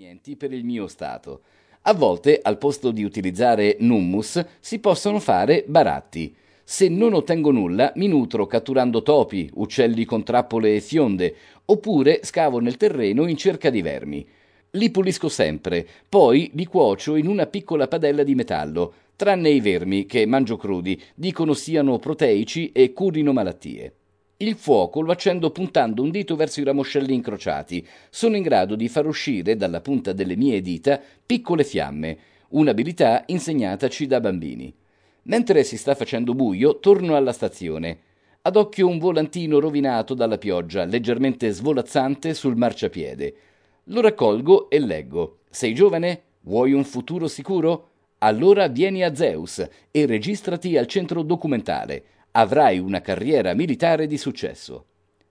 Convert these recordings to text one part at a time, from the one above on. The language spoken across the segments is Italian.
convenienti per il mio stato. A volte, al posto di utilizzare nummus, si possono fare baratti. Se non ottengo nulla, mi nutro catturando topi, uccelli con trappole e fionde, oppure scavo nel terreno in cerca di vermi. Li pulisco sempre, poi li cuocio in una piccola padella di metallo, tranne i vermi, che mangio crudi, dicono siano proteici e curino malattie. Il fuoco lo accendo puntando un dito verso i ramoscelli incrociati. Sono in grado di far uscire dalla punta delle mie dita piccole fiamme, un'abilità insegnataci da bambini. Mentre si sta facendo buio, torno alla stazione. Ad occhio un volantino rovinato dalla pioggia, leggermente svolazzante sul marciapiede. Lo raccolgo e leggo. Sei giovane? Vuoi un futuro sicuro? Allora vieni a Zeus e registrati al centro documentale avrai una carriera militare di successo.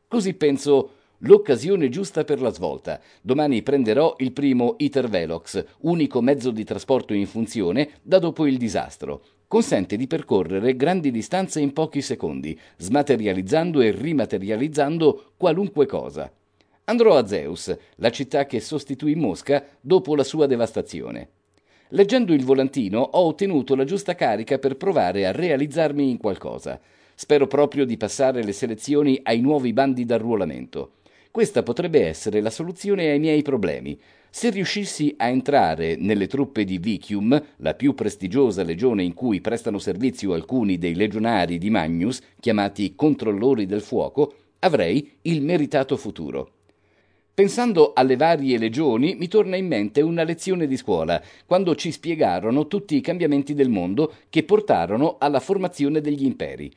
Così penso l'occasione giusta per la svolta. Domani prenderò il primo ITER Velox, unico mezzo di trasporto in funzione da dopo il disastro. Consente di percorrere grandi distanze in pochi secondi, smaterializzando e rimaterializzando qualunque cosa. Andrò a Zeus, la città che sostituì Mosca dopo la sua devastazione. Leggendo il volantino ho ottenuto la giusta carica per provare a realizzarmi in qualcosa. Spero proprio di passare le selezioni ai nuovi bandi d'arruolamento. Questa potrebbe essere la soluzione ai miei problemi. Se riuscissi a entrare nelle truppe di Vicium, la più prestigiosa legione in cui prestano servizio alcuni dei legionari di Magnus, chiamati controllori del fuoco, avrei il meritato futuro. Pensando alle varie legioni, mi torna in mente una lezione di scuola, quando ci spiegarono tutti i cambiamenti del mondo che portarono alla formazione degli imperi.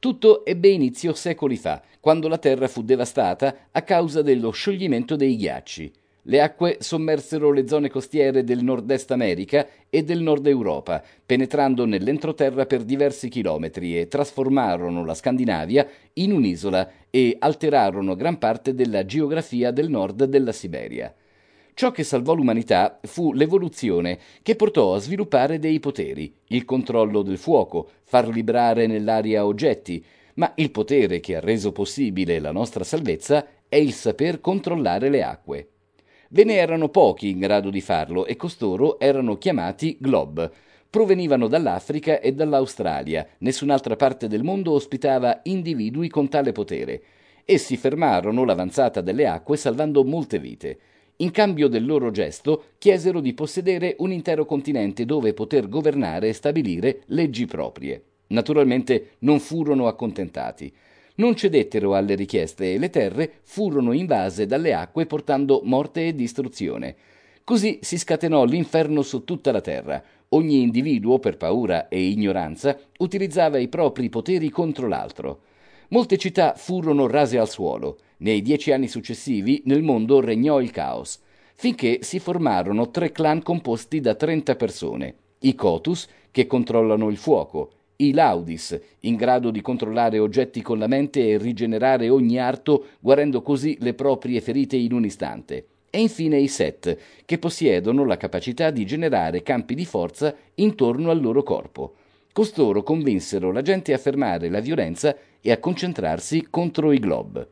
Tutto ebbe inizio secoli fa, quando la Terra fu devastata a causa dello scioglimento dei ghiacci. Le acque sommersero le zone costiere del nord-est America e del nord Europa, penetrando nell'entroterra per diversi chilometri e trasformarono la Scandinavia in un'isola e alterarono gran parte della geografia del nord della Siberia. Ciò che salvò l'umanità fu l'evoluzione che portò a sviluppare dei poteri, il controllo del fuoco, far librare nell'aria oggetti, ma il potere che ha reso possibile la nostra salvezza è il saper controllare le acque. Ve ne erano pochi in grado di farlo e costoro erano chiamati Glob. Provenivano dall'Africa e dall'Australia, nessun'altra parte del mondo ospitava individui con tale potere. Essi fermarono l'avanzata delle acque salvando molte vite. In cambio del loro gesto chiesero di possedere un intero continente dove poter governare e stabilire leggi proprie. Naturalmente non furono accontentati non cedettero alle richieste e le terre furono invase dalle acque portando morte e distruzione. Così si scatenò l'inferno su tutta la terra. Ogni individuo, per paura e ignoranza, utilizzava i propri poteri contro l'altro. Molte città furono rase al suolo. Nei dieci anni successivi nel mondo regnò il caos, finché si formarono tre clan composti da trenta persone. I Cotus, che controllano il fuoco, i Laudis, in grado di controllare oggetti con la mente e rigenerare ogni arto, guarendo così le proprie ferite in un istante. E infine i Set, che possiedono la capacità di generare campi di forza intorno al loro corpo. Costoro convinsero la gente a fermare la violenza e a concentrarsi contro i Glob.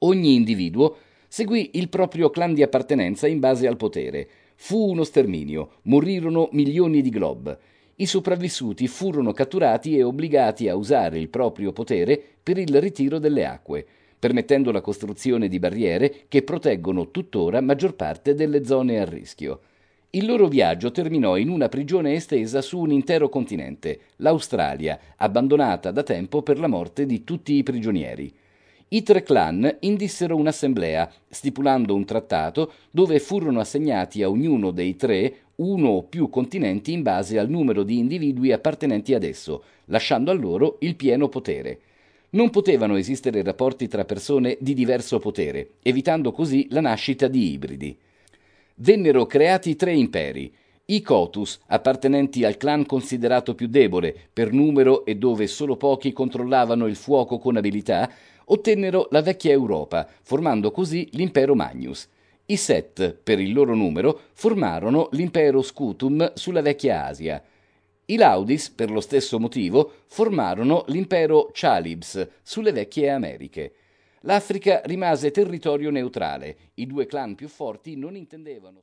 Ogni individuo seguì il proprio clan di appartenenza in base al potere. Fu uno sterminio, morirono milioni di Glob i sopravvissuti furono catturati e obbligati a usare il proprio potere per il ritiro delle acque, permettendo la costruzione di barriere che proteggono tuttora maggior parte delle zone a rischio. Il loro viaggio terminò in una prigione estesa su un intero continente, l'Australia, abbandonata da tempo per la morte di tutti i prigionieri. I tre clan indissero un'assemblea, stipulando un trattato dove furono assegnati a ognuno dei tre uno o più continenti in base al numero di individui appartenenti ad esso, lasciando a loro il pieno potere. Non potevano esistere rapporti tra persone di diverso potere, evitando così la nascita di ibridi. Vennero creati tre imperi, i Cotus, appartenenti al clan considerato più debole per numero e dove solo pochi controllavano il fuoco con abilità, ottennero la vecchia Europa, formando così l'impero Magnus. I Set, per il loro numero, formarono l'impero Scutum sulla vecchia Asia. I Laudis, per lo stesso motivo, formarono l'impero Chalibs sulle vecchie Americhe. L'Africa rimase territorio neutrale. I due clan più forti non intendevano